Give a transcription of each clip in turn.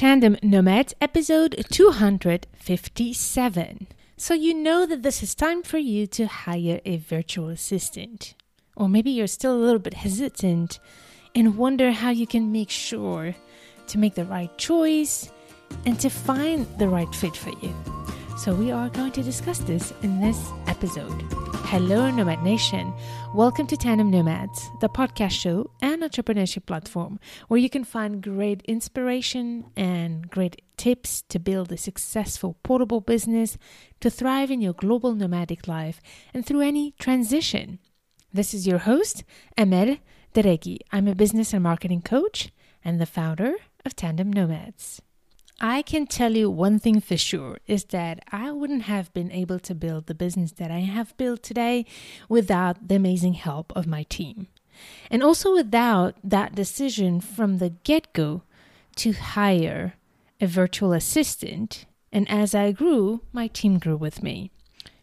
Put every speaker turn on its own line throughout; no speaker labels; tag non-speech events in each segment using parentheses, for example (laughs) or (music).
Tandem Nomads, episode 257. So, you know that this is time for you to hire a virtual assistant. Or maybe you're still a little bit hesitant and wonder how you can make sure to make the right choice and to find the right fit for you. So, we are going to discuss this in this episode. Hello, Nomad Nation. Welcome to Tandem Nomads, the podcast show and entrepreneurship platform where you can find great inspiration and great tips to build a successful portable business, to thrive in your global nomadic life, and through any transition. This is your host, Amel Derragui. I'm a business and marketing coach and the founder of Tandem Nomads. I can tell you one thing for sure is that I wouldn't have been able to build the business that I have built today without the amazing help of my team. And also without that decision from the get go to hire a virtual assistant. And as I grew, my team grew with me.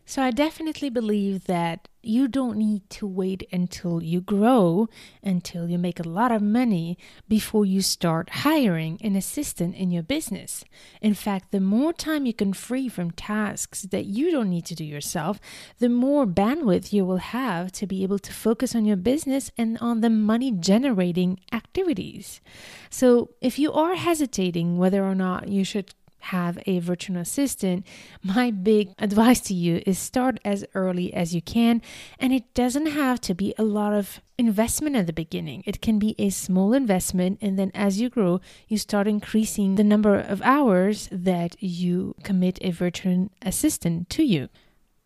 So I definitely believe that you don't need to wait until you grow, until you make a lot of money before you start hiring an assistant in your business. In fact, the more time you can free from tasks that you don't need to do yourself, the more bandwidth you will have to be able to focus on your business and on the money generating activities. So if you are hesitating whether or not you should have a virtual assistant, my big advice to you is start as early as you can. And it doesn't have to be a lot of investment at the beginning. It can be a small investment. And then as you grow, you start increasing the number of hours that you commit a virtual assistant to you.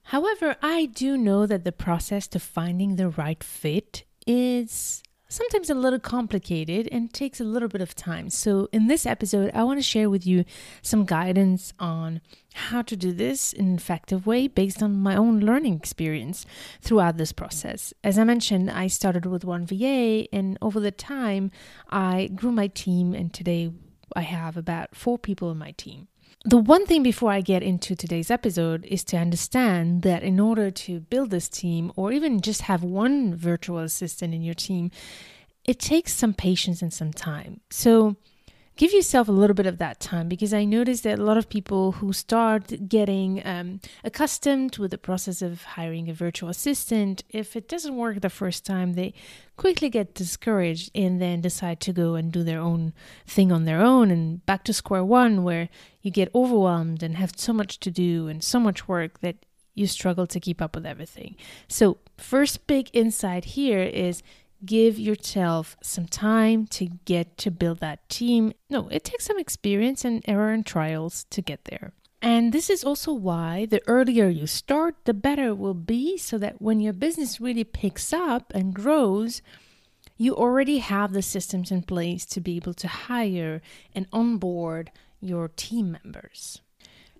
However, I do know that the process to finding the right fit is sometimes a little complicated and takes a little bit of time. So, in this episode, I want to share with you some guidance on how to do this in an effective way based on my own learning experience throughout this process. As I mentioned, I started with one VA, and over the time, I grew my team, and today I have about four people in my team. The one thing before I get into today's episode is to understand that in order to build this team or even just have one virtual assistant in your team, it takes some patience and some time. So, give yourself a little bit of that time because I noticed that a lot of people who start getting um, accustomed with the process of hiring a virtual assistant, if it doesn't work the first time, they quickly get discouraged and then decide to go and do their own thing on their own and back to square one where you get overwhelmed and have so much to do and so much work that you struggle to keep up with everything. So, first big insight here is give yourself some time to get to build that team. No, it takes some experience and error and trials to get there. And this is also why the earlier you start, the better it will be, so that when your business really picks up and grows, you already have the systems in place to be able to hire and onboard your team members.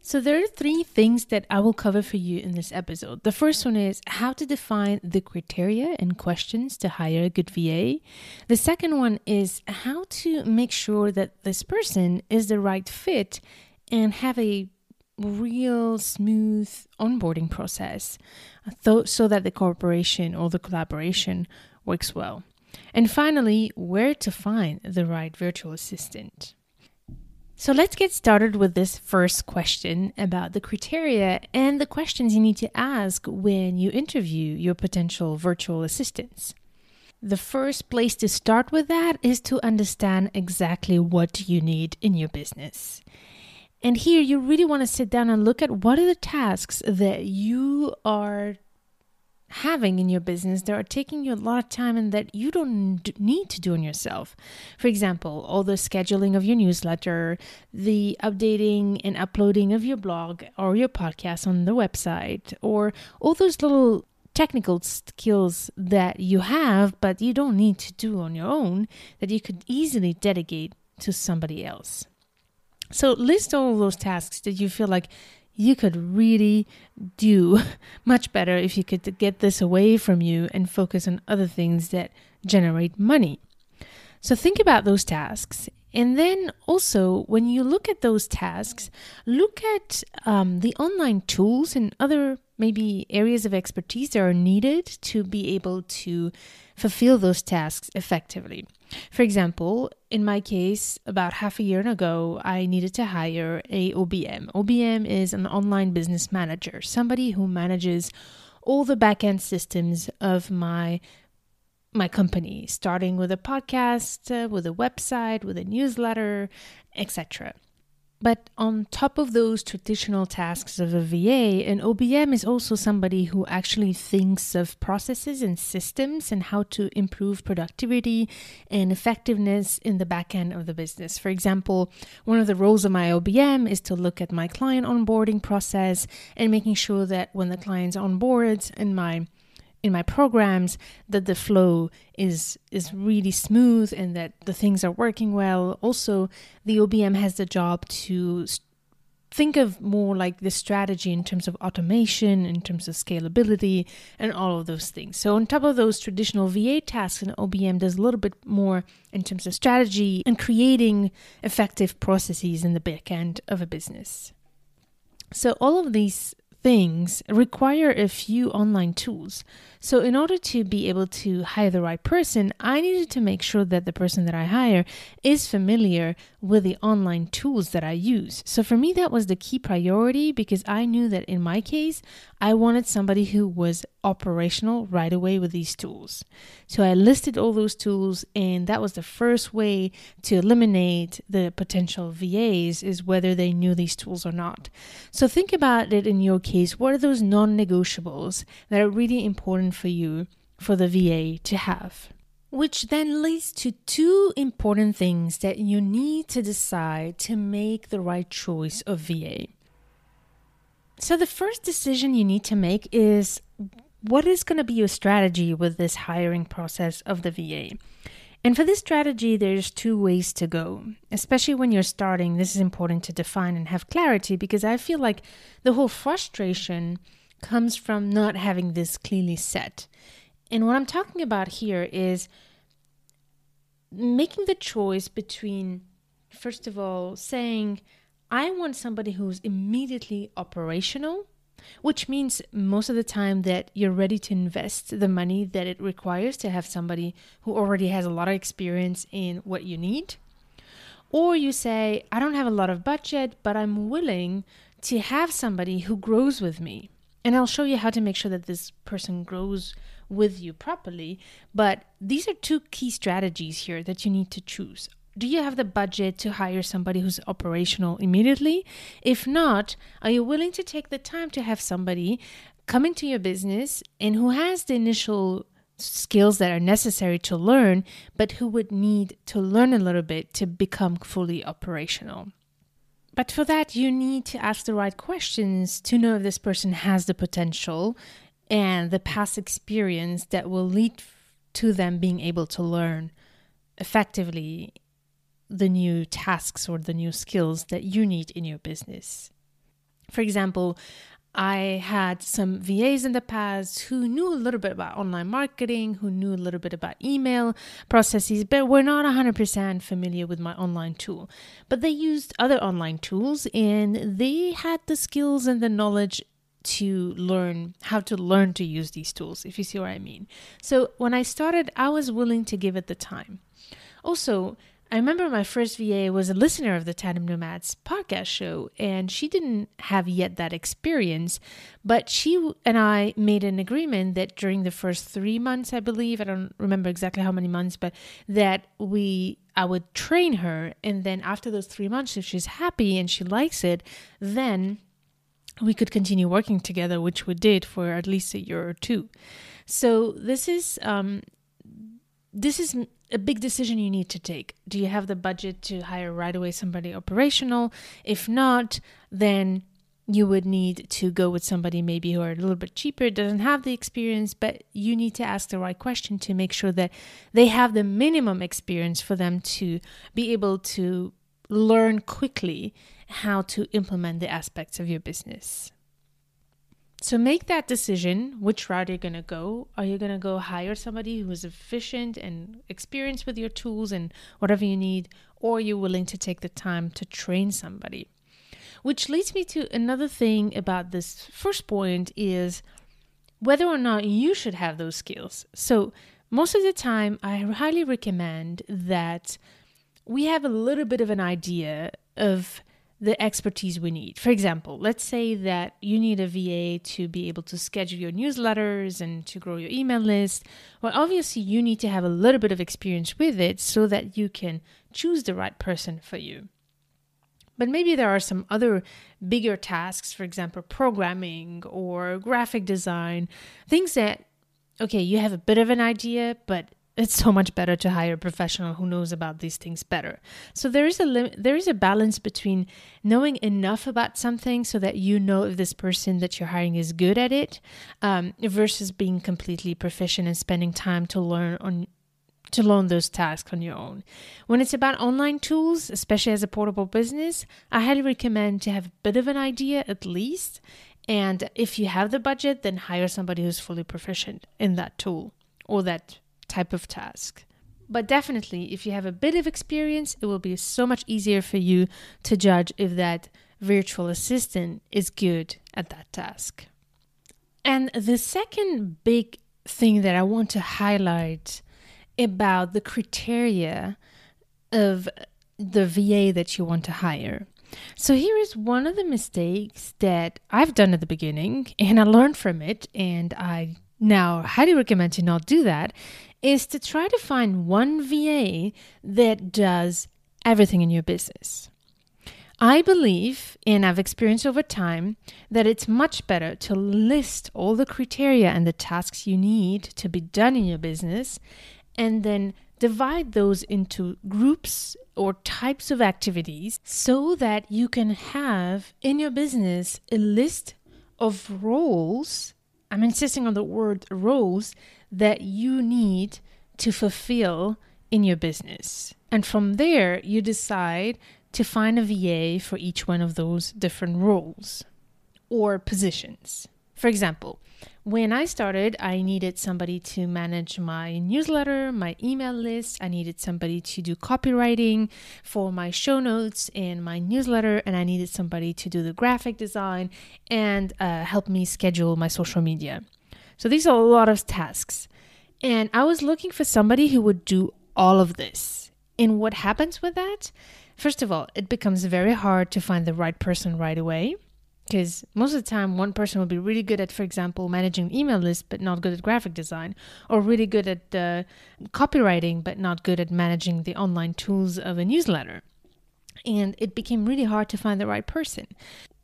So, there are three things that I will cover for you in this episode. The first one is how to define the criteria and questions to hire a good VA. The second one is how to make sure that this person is the right fit and have a real smooth onboarding process so that the cooperation or the collaboration works well. And finally, where to find the right virtual assistant. So let's get started with this first question about the criteria and the questions you need to ask when you interview your potential virtual assistants. The first place to start with that is to understand exactly what you need in your business. And here you really want to sit down and look at what are the tasks that you are having in your business that are taking you a lot of time and that you don't need to do on yourself. For example, all the scheduling of your newsletter, the updating and uploading of your blog or your podcast on the website, or all those little technical skills that you have but you don't need to do on your own that you could easily delegate to somebody else. So list all those tasks that you feel like you could really do (laughs) much better if you could get this away from you and focus on other things that generate money. So think about those tasks. And then also, when you look at those tasks, look at um, the online tools and other maybe areas of expertise that are needed to be able to fulfill those tasks effectively. For example, in my case, about half a year ago, I needed to hire a OBM. OBM is an online business manager, somebody who manages all the backend systems of my my company, starting with a podcast, uh, with a website, with a newsletter, etc. But on top of those traditional tasks of a VA, an OBM is also somebody who actually thinks of processes and systems and how to improve productivity and effectiveness in the back end of the business. For example, one of the roles of my OBM is to look at my client onboarding process and making sure that when the client's on in my in my programs that the flow is is really smooth and that the things are working well. Also the obm has the job to think of more like the strategy in terms of automation in terms of scalability and all of those things. So on top of those traditional va tasks an obm does a little bit more in terms of strategy and creating effective processes in the back end of a business. So all of these things require a few online tools. So, in order to be able to hire the right person, I needed to make sure that the person that I hire is familiar with the online tools that I use. So, for me, that was the key priority because I knew that in my case, I wanted somebody who was operational right away with these tools. So, I listed all those tools, and that was the first way to eliminate the potential VAs is whether they knew these tools or not. So, think about it in your case. What are those non negotiables that are really important? For you for the VA to have. Which then leads to two important things that you need to decide to make the right choice of VA. So, the first decision you need to make is what is going to be your strategy with this hiring process of the VA? And for this strategy, there's two ways to go. Especially when you're starting, this is important to define and have clarity because I feel like the whole frustration comes from not having this clearly set. And what I'm talking about here is making the choice between, first of all, saying, I want somebody who's immediately operational, which means most of the time that you're ready to invest the money that it requires to have somebody who already has a lot of experience in what you need. Or you say, I don't have a lot of budget, but I'm willing to have somebody who grows with me. And I'll show you how to make sure that this person grows with you properly. But these are two key strategies here that you need to choose. Do you have the budget to hire somebody who's operational immediately? If not, are you willing to take the time to have somebody come into your business and who has the initial skills that are necessary to learn, but who would need to learn a little bit to become fully operational? But for that, you need to ask the right questions to know if this person has the potential and the past experience that will lead to them being able to learn effectively the new tasks or the new skills that you need in your business. For example, I had some VAs in the past who knew a little bit about online marketing, who knew a little bit about email processes, but were not 100% familiar with my online tool. But they used other online tools and they had the skills and the knowledge to learn how to learn to use these tools, if you see what I mean. So when I started, I was willing to give it the time. Also, I remember my first VA was a listener of the Tandem Nomads podcast show, and she didn't have yet that experience. But she and I made an agreement that during the first three months, I believe, I don't remember exactly how many months, but that we I would train her, and then after those three months, if she's happy and she likes it, then we could continue working together, which we did for at least a year or two. So this is um, this is a big decision you need to take. Do you have the budget to hire right away somebody operational? If not, then you would need to go with somebody maybe who are a little bit cheaper, doesn't have the experience, but you need to ask the right question to make sure that they have the minimum experience for them to be able to learn quickly how to implement the aspects of your business. So make that decision which route you're going to go. Are you going to go hire somebody who is efficient and experienced with your tools and whatever you need, or are you willing to take the time to train somebody? Which leads me to another thing about this first point is whether or not you should have those skills. So most of the time, I highly recommend that we have a little bit of an idea of the expertise we need. For example, let's say that you need a VA to be able to schedule your newsletters and to grow your email list. Well, obviously, you need to have a little bit of experience with it so that you can choose the right person for you. But maybe there are some other bigger tasks, for example, programming or graphic design, things that, okay, you have a bit of an idea, but it's so much better to hire a professional who knows about these things better. So there is a lim- there is a balance between knowing enough about something so that you know if this person that you're hiring is good at it, um, versus being completely proficient and spending time to learn on to learn those tasks on your own. When it's about online tools, especially as a portable business, I highly recommend to have a bit of an idea at least. And if you have the budget, then hire somebody who's fully proficient in that tool or that type of task. But definitely, if you have a bit of experience, it will be so much easier for you to judge if that virtual assistant is good at that task. And the second big thing that I want to highlight about the criteria of the VA that you want to hire. So here is one of the mistakes that I've done at the beginning and I learned from it and I now highly recommend to not do that is to try to find one VA that does everything in your business. I believe, and I've experienced over time, that it's much better to list all the criteria and the tasks you need to be done in your business and then divide those into groups or types of activities so that you can have in your business a list of roles. I'm insisting on the word roles that you need to fulfill in your business. And from there, you decide to find a VA for each one of those different roles or positions. For example, when I started, I needed somebody to manage my newsletter, my email list. I needed somebody to do copywriting for my show notes and my newsletter. And I needed somebody to do the graphic design and uh, help me schedule my social media. So these are a lot of tasks. And I was looking for somebody who would do all of this. And what happens with that? First of all, it becomes very hard to find the right person right away because most of the time one person will be really good at for example managing email lists but not good at graphic design or really good at uh, copywriting but not good at managing the online tools of a newsletter. And it became really hard to find the right person.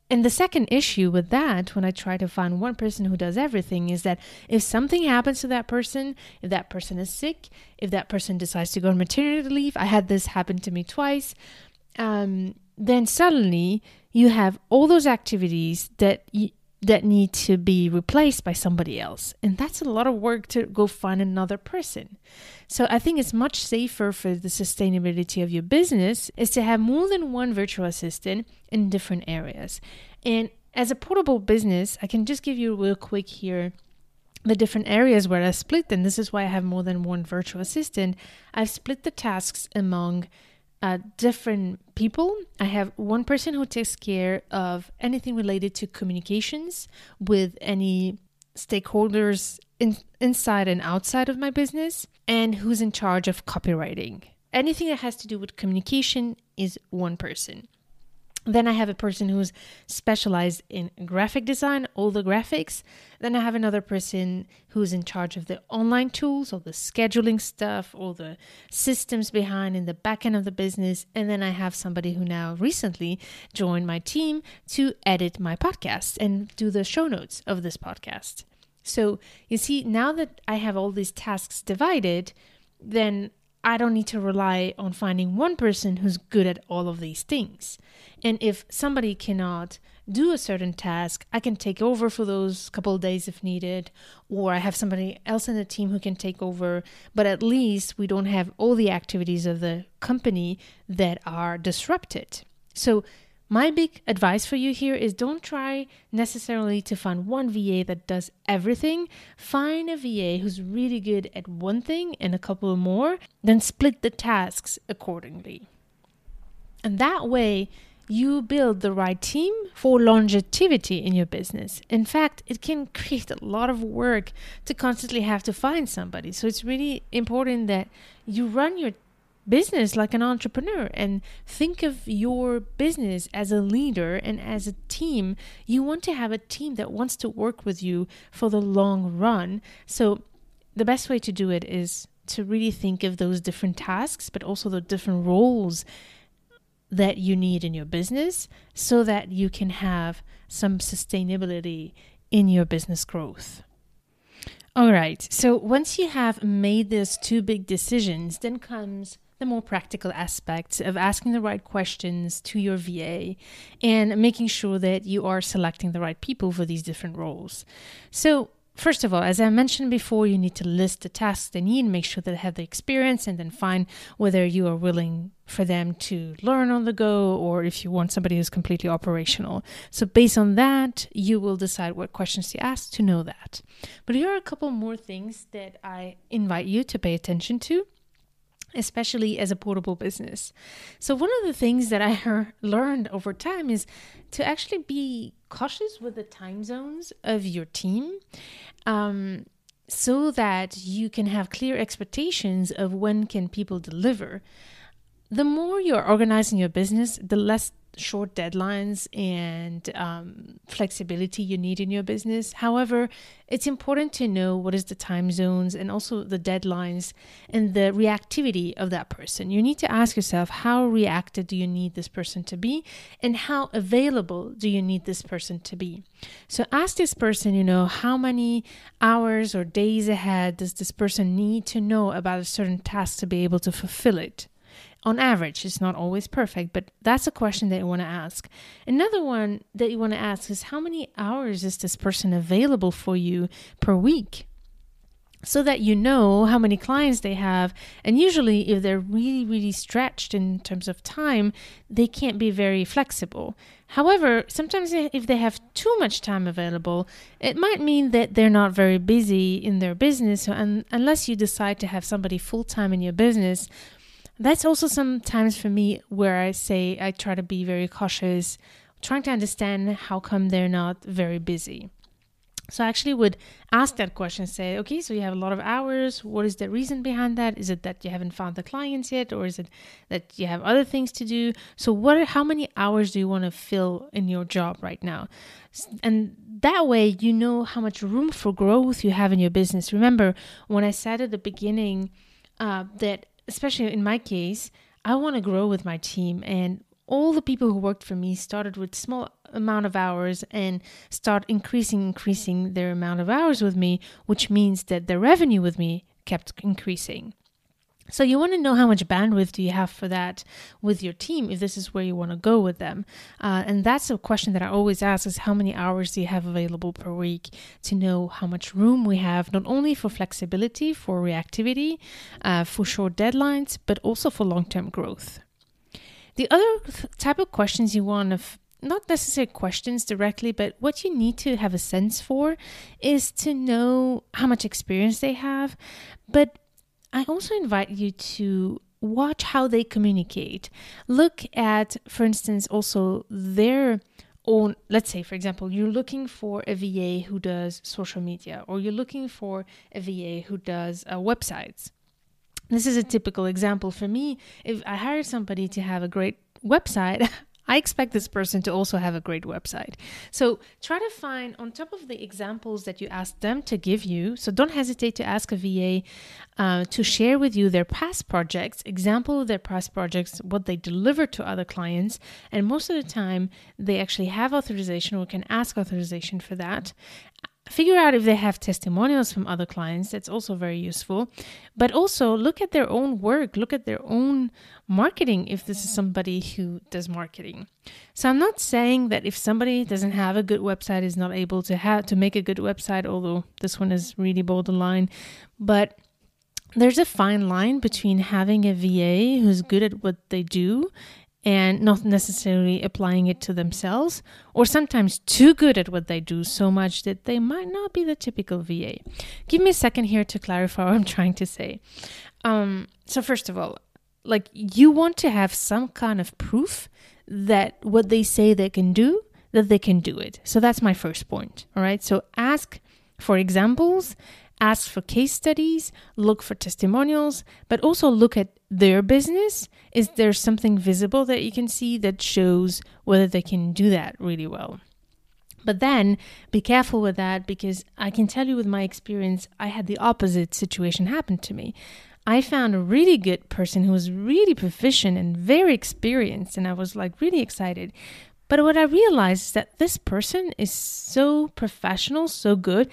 And the second issue with that, when I try to find one person who does everything, is that if something happens to that person, if that person is sick, if that person decides to go on maternity leave, I had this happen to me twice, um, then suddenly you have all those activities that that need to be replaced by somebody else. And that's a lot of work to go find another person. So I think it's much safer for the sustainability of your business is to have more than one virtual assistant in different areas. And as a portable business, I can just give you real quick here the different areas where I split, them. this is why I have more than one virtual assistant. I've split the tasks among uh, different people. I have one person who takes care of anything related to communications with any stakeholders in, inside and outside of my business, and who's in charge of copywriting. Anything that has to do with communication is one person. Then I have a person who's specialized in graphic design, all the graphics. Then I have another person who's in charge of the online tools, all the scheduling stuff, all the systems behind in the back end of the business. And then I have somebody who now recently joined my team to edit my podcast and do the show notes of this podcast. So you see, now that I have all these tasks divided, then I don't need to rely on finding one person who's good at all of these things. And if somebody cannot do a certain task, I can take over for those couple of days if needed, or I have somebody else in the team who can take over. But at least we don't have all the activities of the company that are disrupted. So my big advice for you here is don't try necessarily to find one VA that does everything. Find a VA who's really good at one thing and a couple more, then split the tasks accordingly. And that way, you build the right team for longevity in your business. In fact, it can create a lot of work to constantly have to find somebody. So it's really important that you run your business like an entrepreneur and think of your business as a leader and as a team. You want to have a team that wants to work with you for the long run. So the best way to do it is to really think of those different tasks, but also the different roles that you need in your business so that you can have some sustainability in your business growth. All right, so once you have made those two big decisions, then comes the more practical aspects of asking the right questions to your VA and making sure that you are selecting the right people for these different roles. So, First of all, as I mentioned before, you need to list the tasks they need, make sure they have the experience, and then find whether you are willing for them to learn on the go or if you want somebody who's completely operational. So, based on that, you will decide what questions to ask to know that. But here are a couple more things that I invite you to pay attention to especially as a portable business. So, one of the things that I (laughs) learned over time is to actually be cautious with the time zones of your team. Um, so that you can have clear expectations of when can people deliver the more you're organizing your business the less short deadlines and um, flexibility you need in your business. However, it's important to know what is the time zones and also the deadlines and the reactivity of that person. You need to ask yourself how reactive do you need this person to be and how available do you need this person to be. So ask this person, you know, how many hours or days ahead does this person need to know about a certain task to be able to fulfill it? On average. It's not always perfect, but that's a question that you want to ask. Another one that you want to ask is how many hours is this person available for you per week? So that you know how many clients they have. And usually, if they're really, really stretched in terms of time, they can't be very flexible. However, sometimes if they have too much time available, it might mean that they're not very busy in their business. And unless you decide to have somebody full time in your business, that's also sometimes for me where I say I try to be very cautious, trying to understand how come they're not very busy. So I actually would ask that question, say, okay, so you have a lot of hours. What is the reason behind that? Is it that you haven't found the clients yet, or is it that you have other things to do? So what? Are, how many hours do you want to fill in your job right now? And that way, you know how much room for growth you have in your business. Remember when I said at the beginning uh, that especially in my case, I want to grow with my team and all the people who worked for me started with small amount of hours and start increasing increasing their amount of hours with me which means that their revenue with me kept increasing so you want to know how much bandwidth do you have for that with your team if this is where you want to go with them. Uh, and that's a question that I always ask is how many hours do you have available per week to know how much room we have, not only for flexibility, for reactivity, uh, for short deadlines, but also for long-term growth. The other type of questions you want to f- not necessarily questions directly, but what you need to have a sense for is to know how much experience they have, but I also invite you to watch how they communicate. Look at, for instance, also their own, let's say, for example, you're looking for a VA who does social media, or you're looking for a VA who does uh, websites. This is a typical example for me. If I hire somebody to have a great website, (laughs) I expect this person to also have a great website. So try to find, on top of the examples that you ask them to give you, so don't hesitate to ask a VA uh, to share with you their past projects, example of their past projects, what they deliver to other clients. And most of the time, they actually have authorization or can ask authorization for that figure out if they have testimonials from other clients. That's also very useful. But also look at their own work. Look at their own marketing if this is somebody who does marketing. So i'm not saying that if somebody doesn't have a good website is not able to have to make a good website although this one is really borderline but there's a fine line between having a VA who's good at what they do and not necessarily applying it to themselves, or sometimes too good at what they do so much that they might not be the typical VA. Give me a second here to clarify what I'm trying to say. Um, so, first of all, like you want to have some kind of proof that what they say they can do, that they can do it. So that's my first point. All right. So ask for examples, ask for case studies, look for testimonials, but also look at their business. Is there something visible that you can see that shows whether they can do that really well? But then be careful with that because I can tell you with my experience, I had the opposite situation happen to me. I found a really good person who was really proficient and very experienced, and I was like really excited. But what I realized is that this person is so professional, so good,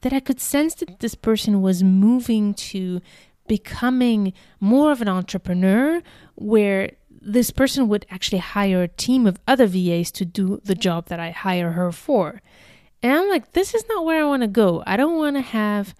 that I could sense that this person was moving to becoming more of an entrepreneur where this person would actually hire a team of other VAs to do the job that I hire her for. And I'm like, this is not where I want to go. I don't want to have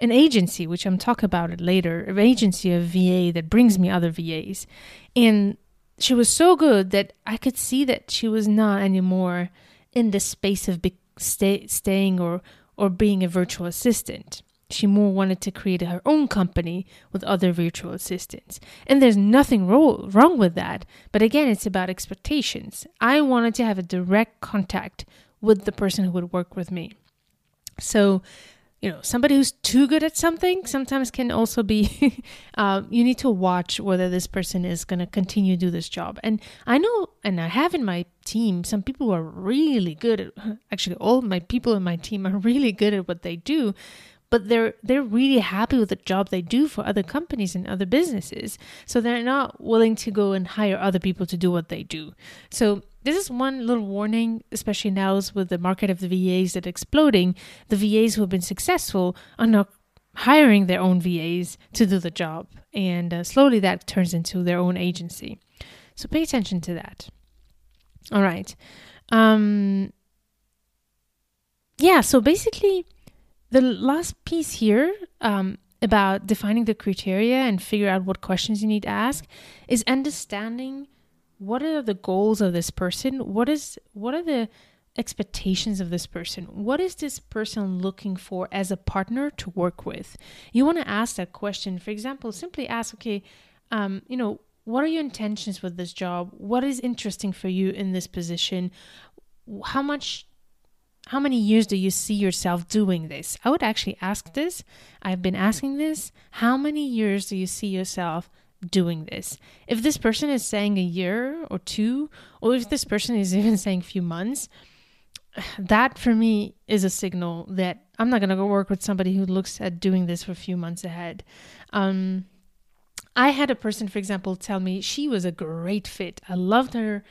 an agency, which I'm talking about it later, an agency of VA that brings me other VAs. And she was so good that I could see that she was not anymore in the space of be- stay, staying or or being a virtual assistant. She more wanted to create her own company with other virtual assistants. And there's nothing ro- wrong with that. But again, it's about expectations. I wanted to have a direct contact with the person who would work with me. So you know, somebody who's too good at something sometimes can also be, (laughs) uh, you need to watch whether this person is going to continue to do this job. And I know, and I have in my team, some people who are really good at, (laughs) actually, all my people in my team are (laughs) really good at what they do but they're they're really happy with the job they do for other companies and other businesses so they're not willing to go and hire other people to do what they do so this is one little warning, especially now with the market of the VAs that exploding. The VAs who have been successful are not hiring their own VAs to do the job, and uh, slowly that turns into their own agency. So pay attention to that. All right. Um, yeah. So basically, the last piece here um, about defining the criteria and figure out what questions you need to ask is understanding what are the goals of this person? What is what are the expectations of this person? What is this person looking for as a partner to work with? You want to ask that question. For example simply ask okay um, you know what are your intentions with this job? What is interesting for you in this position? How much how many years do you see yourself doing this i would actually ask this i've been asking this how many years do you see yourself doing this. If this person is saying a year or two, or if this person is even saying a few months, that for me is a signal that I'm not going to go work with somebody who looks at doing this for a few months ahead. Um, I had a person, for example, tell me she was a great fit. I loved her,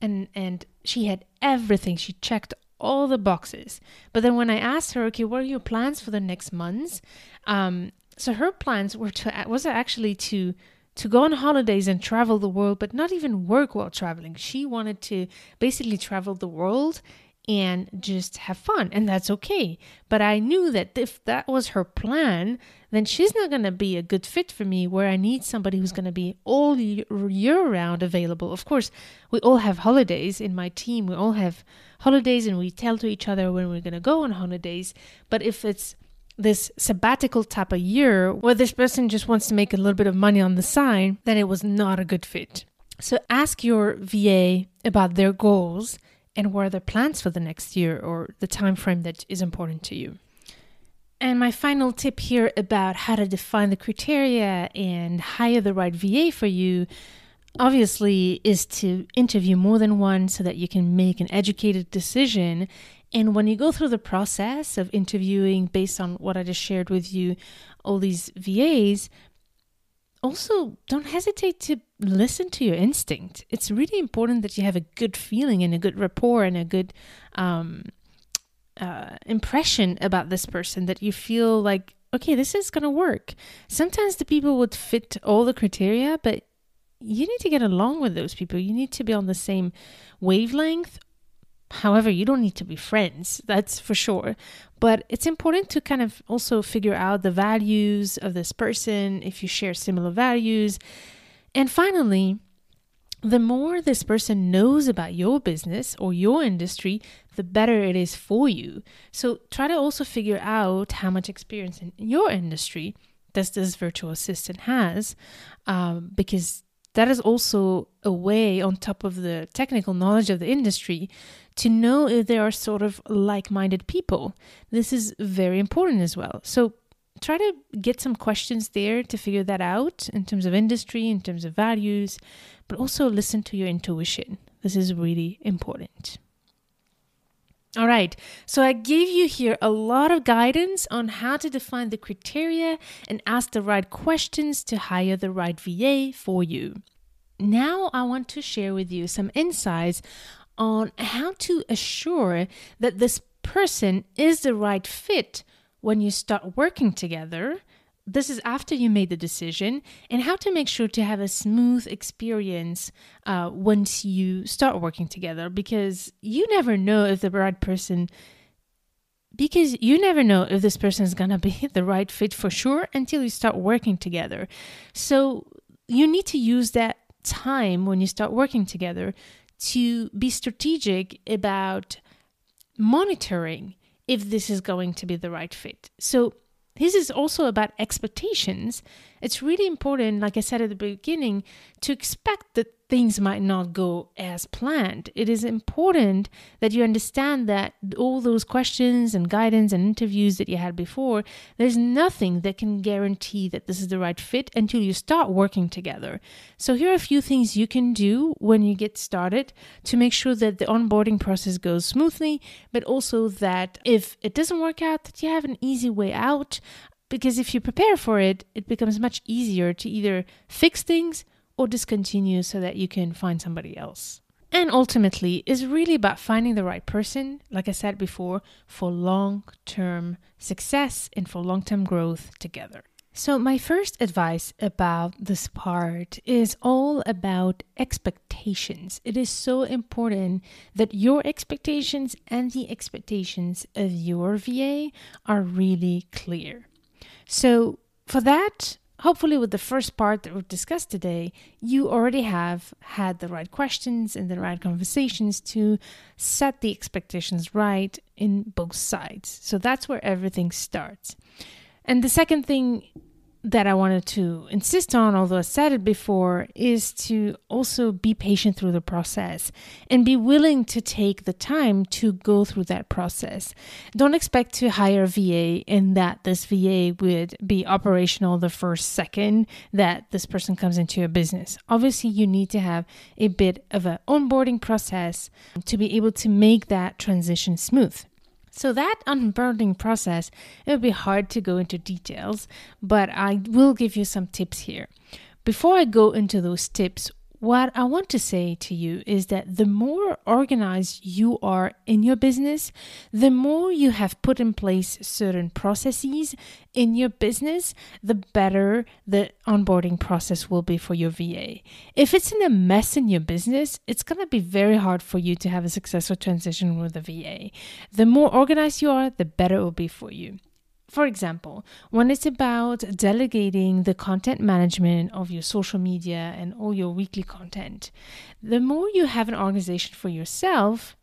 and and she had everything. She checked all the boxes. But then when I asked her, okay, what are your plans for the next months? Um, so her plans were to was actually to to go on holidays and travel the world, but not even work while traveling. She wanted to basically travel the world and just have fun, and that's okay. But I knew that if that was her plan, then she's not going to be a good fit for me where I need somebody who's going to be all year round available. Of course, we all have holidays in my team, we all have holidays, and we tell to each other when we're going to go on holidays. But if it's this sabbatical type of year where this person just wants to make a little bit of money on the side, then it was not a good fit. So ask your VA about their goals and what are the plans for the next year or the time frame that is important to you. And my final tip here about how to define the criteria and hire the right VA for you obviously is to interview more than one so that you can make an educated decision and when you go through the process of interviewing based on what I just shared with you, all these VAs, also don't hesitate to listen to your instinct. It's really important that you have a good feeling and a good rapport and a good um, uh, impression about this person that you feel like, okay, this is going to work. Sometimes the people would fit all the criteria, but you need to get along with those people. You need to be on the same wavelength However, you don't need to be friends, that's for sure. But it's important to kind of also figure out the values of this person, if you share similar values. And finally, the more this person knows about your business or your industry, the better it is for you. So try to also figure out how much experience in your industry does this virtual assistant has, um, because that is also a way, on top of the technical knowledge of the industry, to know if there are sort of like minded people. This is very important as well. So try to get some questions there to figure that out in terms of industry, in terms of values, but also listen to your intuition. This is really important. All right, so I gave you here a lot of guidance on how to define the criteria and ask the right questions to hire the right VA for you. Now, I want to share with you some insights on how to assure that this person is the right fit when you start working together. This is after you made the decision and how to make sure to have a smooth experience uh, once you start working together because you never know if the right person because you never know if this person is to be (laughs) the right fit for sure until you start working together. So you need to use that time when you start working together to be strategic about monitoring if this is going to be the right fit so this is also about expectations. It's really important, like I said at the beginning, to expect that things might not go as planned. It is important that you understand that all those questions and guidance and interviews that you had before, there's nothing that can guarantee that this is the right fit until you start working together. So, here are a few things you can do when you get started to make sure that the onboarding process goes smoothly, but also that if it doesn't work out, that you have an easy way out. Because if you prepare for it, it becomes much easier to either fix things or discontinue so that you can find somebody else. And ultimately, is really about finding the right person, like I said before, for long term success and for long term growth together. So, my first advice about this part is all about expectations. It is so important that your expectations and the expectations of your VA are really clear. So, for that, hopefully with the first part that we've discussed today you already have had the right questions and the right conversations to set the expectations right in both sides. So that's where everything starts. And the second thing that I wanted to insist on, although I said it before, is to also be patient through the process and be willing to take the time to go through that process. Don't expect to hire a VA and that this VA would be operational the first second that this person comes into your business. Obviously, you need to have a bit of an onboarding process to be able to make that transition smooth. So, that onboarding process, it would be hard to go into details, but I will give you some tips here. Before I go into those tips, what I want to say to you is that the more organized you are in your business, the more you have put in place certain processes in your business, the better the onboarding process will be for your VA. If it's in a mess in your business, it's going to be very hard for you to have a successful transition with a VA. The more organized you are, the better it will be for you. For example, when it's about delegating the content management of your social media and all your weekly content, the more you have an organization for yourself,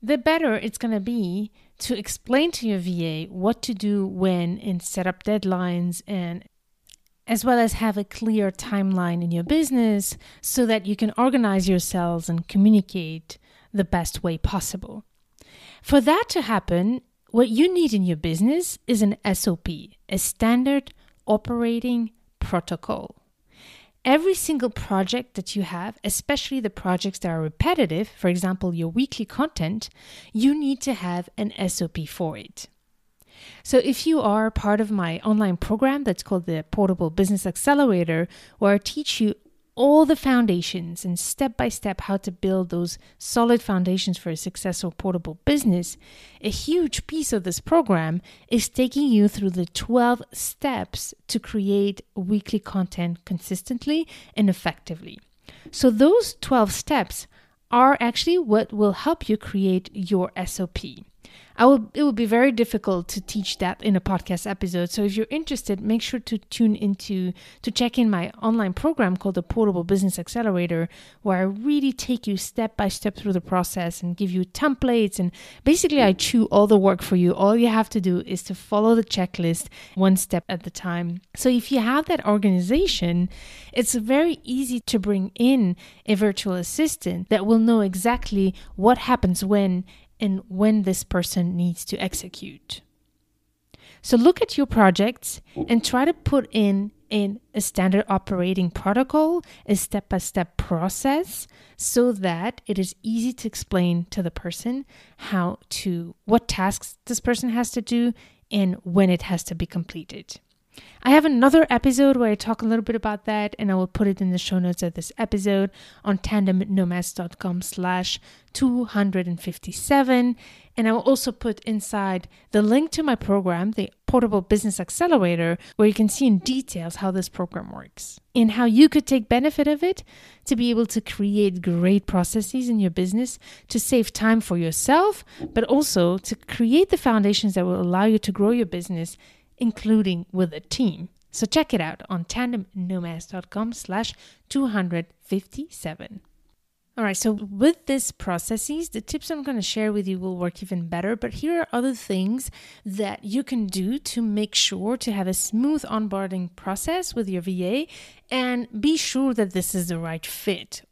the better it's going to be to explain to your VA what to do when and set up deadlines and as well as have a clear timeline in your business so that you can organize yourselves and communicate the best way possible. For that to happen, what you need in your business is an SOP, a standard operating protocol. Every single project that you have, especially the projects that are repetitive, for example, your weekly content, you need to have an SOP for it. So, if you are part of my online program that's called the Portable Business Accelerator, where I teach you all the foundations and step by step how to build those solid foundations for a successful portable business, a huge piece of this program is taking you through the 12 steps to create weekly content consistently and effectively. So, those 12 steps are actually what will help you create your SOP. I will it would be very difficult to teach that in a podcast episode. So if you're interested, make sure to tune into to check in my online program called the Portable Business Accelerator, where I really take you step by step through the process and give you templates and basically I chew all the work for you. All you have to do is to follow the checklist one step at a time. So if you have that organization, it's very easy to bring in a virtual assistant that will know exactly what happens when and when this person needs to execute. So look at your projects and try to put in in a standard operating protocol, a step by step process, so that it is easy to explain to the person how to, what tasks this person has to do and when it has to be completed. I have another episode where I talk a little bit about that, and I will put it in the show notes of this episode on tandemnomads.com slash 257. And I will also put inside the link to my program, the Portable Business Accelerator, where you can see in details how this program works and how you could take benefit of it to be able to create great processes in your business to save time for yourself, but also to create the foundations that will allow you to grow your business including with a team. So check it out on tandemnomads.com slash 257. All right, so with these processes, the tips I'm going to share with you will work even better, but here are other things that you can do to make sure to have a smooth onboarding process with your VA and be sure that this is the right fit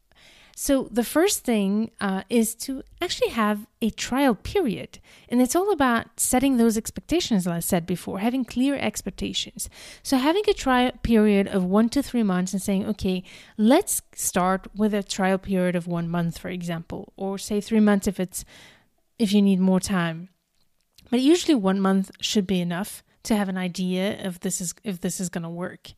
so, the first thing uh, is to actually have a trial period. And it's all about setting those expectations, like I said before, having clear expectations. So, having a trial period of one to three months and saying, okay, let's start with a trial period of one month, for example, or say three months if it's if you need more time. But usually one month should be enough to have an idea if this is if this is going to work.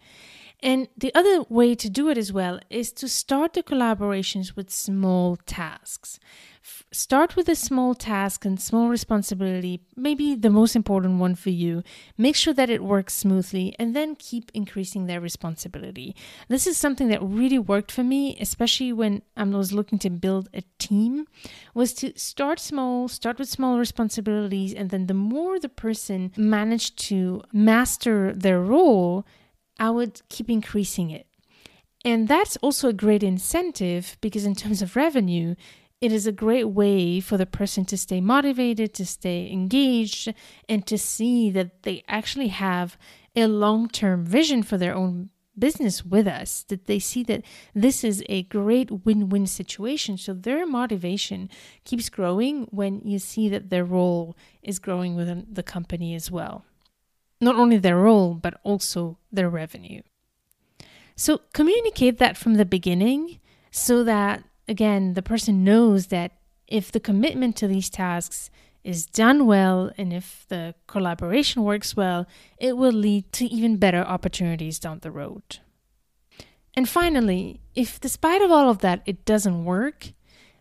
And the other way to do it as well is to start the collaborations with small tasks. F- start with a small task and small responsibility, maybe the most important one for you. Make sure that it works smoothly and then keep increasing their responsibility. This is something that really worked for me, especially when I was looking to build a team, was to start small, start with small responsibilities, and then the more the person managed to master their role, I would keep increasing it. And that's also a great incentive because, in terms of revenue, it is a great way for the person to stay motivated, to stay engaged, and to see that they actually have a long term vision for their own business with us, that they see that this is a great win win situation. So their motivation keeps growing when you see that their role is growing within the company as well not only their role, but also their revenue. So communicate that from the beginning so that, again, the person knows that if the commitment to these tasks is done well and if the collaboration works well, it will lead to even better opportunities down the road. And finally, if despite of all of that it doesn't work,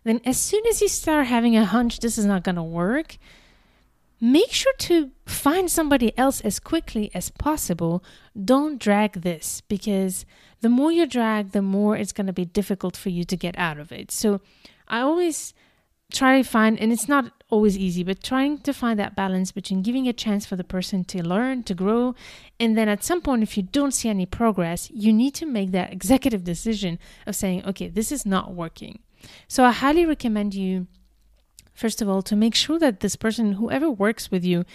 then as soon as you start having a hunch this is not going to work, make sure to find somebody else as quickly as possible. Don't drag this because the more you drag, the more it's going to be difficult for you to get out of it. So I always try to find, and it's not always easy, but trying to find that balance between giving a chance for the person to learn, to grow, and then at some point, if you don't see any progress, you need to make that executive decision of saying, okay, this is not working. So I highly recommend you first of all, to make sure that this person, whoever works with you,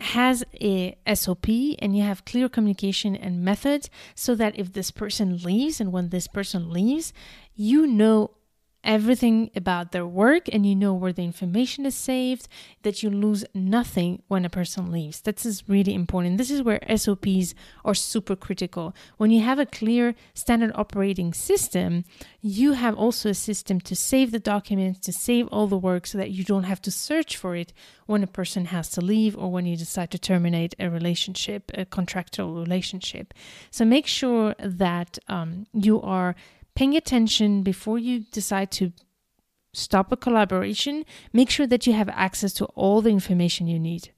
has a SOP and you have clear communication and methods so that if this person leaves and when this person leaves, you know everything about their work and you know where the information is saved, that you lose nothing when a person leaves. This is really important. This is where SOPs are super critical. When you have a clear standard operating system, you have also a system to save the documents, to save all the work so that you don't have to search for it when a person has to leave or when you decide to terminate a relationship, a contractual relationship. So make sure that um, you are paying attention before you decide to stop a collaboration, make sure that you have access to all the information you need.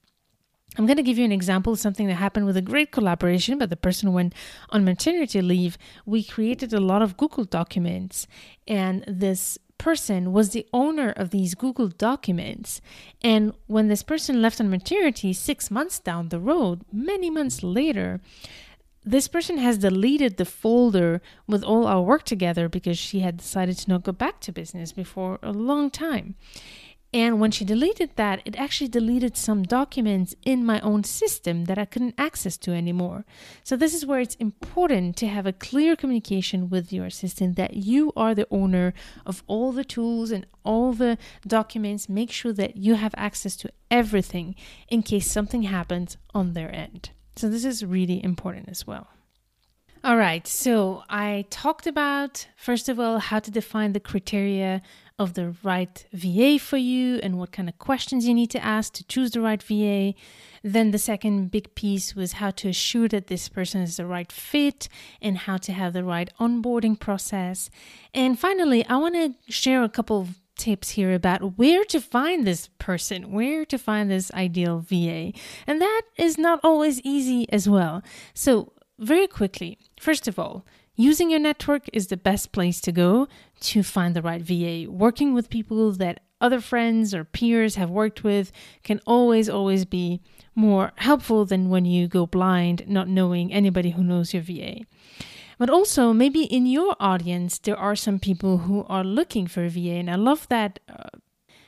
I'm going to give you an example of something that happened with a great collaboration, but the person went on maternity leave. We created a lot of Google documents, and this person was the owner of these Google documents. And when this person left on maternity six months down the road, many months later, this person has deleted the folder with all our work together because she had decided to not go back to business before a long time. And when she deleted that, it actually deleted some documents in my own system that I couldn't access to anymore. So, this is where it's important to have a clear communication with your assistant that you are the owner of all the tools and all the documents. Make sure that you have access to everything in case something happens on their end. So, this is really important as well. All right, so I talked about, first of all, how to define the criteria of the right VA for you and what kind of questions you need to ask to choose the right VA. Then the second big piece was how to assure that this person is the right fit and how to have the right onboarding process. And finally, I want to share a couple of tips here about where to find this person, where to find this ideal VA. And that is not always easy as well. So, very quickly, first of all, using your network is the best place to go to find the right VA. Working with people that other friends or peers have worked with can always, always be more helpful than when you go blind, not knowing anybody who knows your VA. But also, maybe in your audience, there are some people who are looking for a VA, and I love that uh,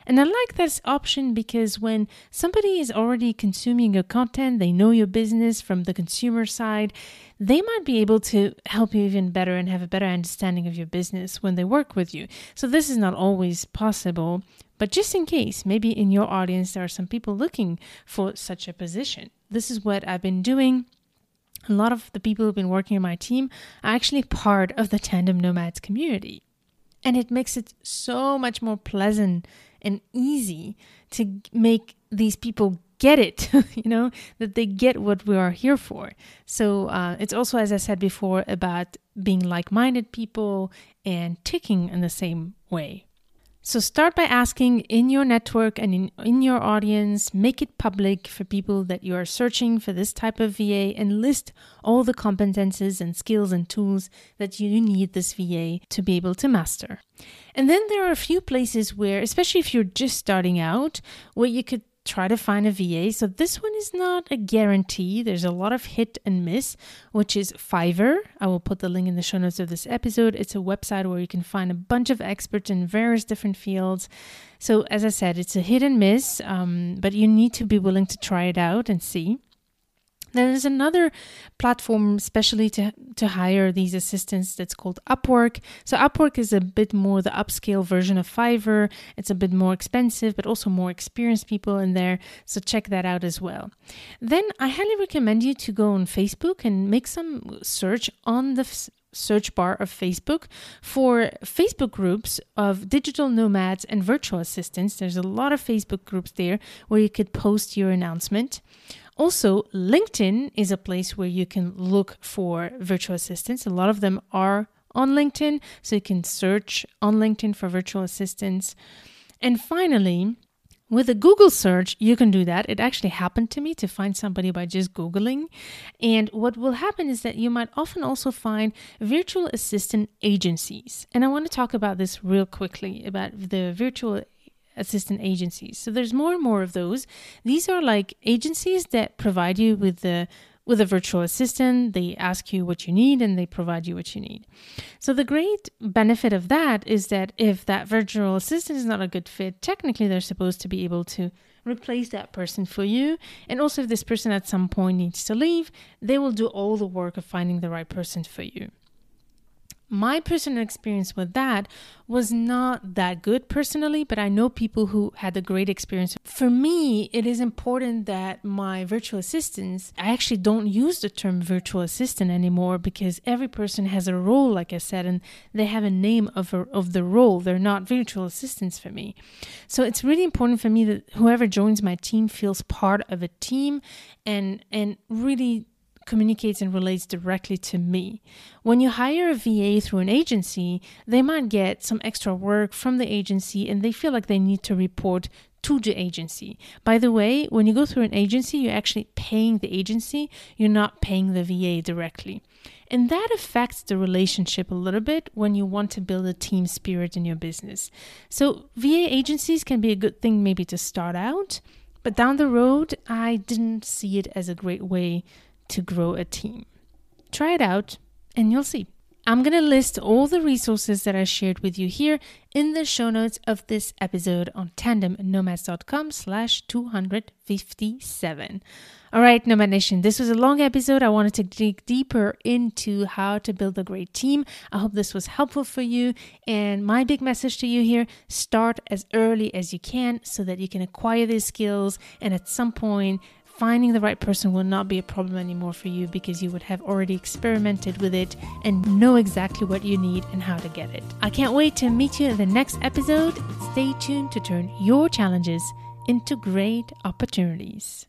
and I like this option because when somebody is already consuming your content, they know your business from the consumer side, they might be able to help you even better and have a better understanding of your business when they work with you. So, this is not always possible, but just in case, maybe in your audience, there are some people looking for such a position. This is what I've been doing. A lot of the people who've been working in my team are actually part of the Tandem Nomads community. And it makes it so much more pleasant and easy to make these people get it, (laughs) you know, that they get what we are here for. So uh, it's also, as I said before, about being like minded people and ticking in the same way. So start by asking in your network and in, in your audience, make it public for people that you are searching for this type of VA and list all the competences and skills and tools that you need this VA to be able to master. And then there are a few places where, especially if you're just starting out, where you could try to find a VA. So this one is not a guarantee. There's a lot of hit and miss, which is Fiverr. I will put the link in the show notes of this episode. It's a website where you can find a bunch of experts in various different fields. So as I said, it's a hit and miss, um, but you need to be willing to try it out and see. There's another platform especially to, to hire these assistants that's called Upwork. So Upwork is a bit more the upscale version of Fiverr. It's a bit more expensive, but also more experienced people in there. So check that out as well. Then I highly recommend you to go on Facebook and make some search on the search bar of Facebook for Facebook groups of digital nomads and virtual assistants. There's a lot of Facebook groups there where you could post your announcement. Also, LinkedIn is a place where you can look for virtual assistants. A lot of them are on LinkedIn, so you can search on LinkedIn for virtual assistants. And finally, with a Google search, you can do that. It actually happened to me to find somebody by just Googling. And what will happen is that you might often also find virtual assistant agencies. And I want to talk about this real quickly about the virtual assistant agencies. So there's more and more of those. These are like agencies that provide you with the with a virtual assistant, they ask you what you need and they provide you what you need. So, the great benefit of that is that if that virtual assistant is not a good fit, technically they're supposed to be able to replace that person for you. And also, if this person at some point needs to leave, they will do all the work of finding the right person for you my personal experience with that was not that good personally, but I know people who had a great experience. For me, it is important that my virtual assistants, I actually don't use the term virtual assistant anymore because every person has a role, like I said, and they have a name of, a, of the role. They're not virtual assistants for me. So it's really important for me that whoever joins my team feels part of a team and, and really communicates and relates directly to me. When you hire a VA through an agency, they might get some extra work from the agency and they feel like they need to report to the agency. By the way, when you go through an agency, you're actually paying the agency, you're not paying the VA directly. And that affects the relationship a little bit when you want to build a team spirit in your business. So, VA agencies can be a good thing maybe to start out, but down the road, I didn't see it as a great way to grow a team. Try it out and you'll see. I'm going to list all the resources that I shared with you here in the show notes of this episode on tandemnomads.com slash 257. All right, Nomad Nation, this was a long episode. I wanted to dig deeper into how to build a great team. I hope this was helpful for you. And my big message to you here start as early as you can so that you can acquire these skills and at some point finding the right person will not be a problem anymore for you because you would have already experimented with it and know exactly what you need and how to get it. I can't wait to meet you in the next episode. Stay tuned to turn your challenges into great opportunities.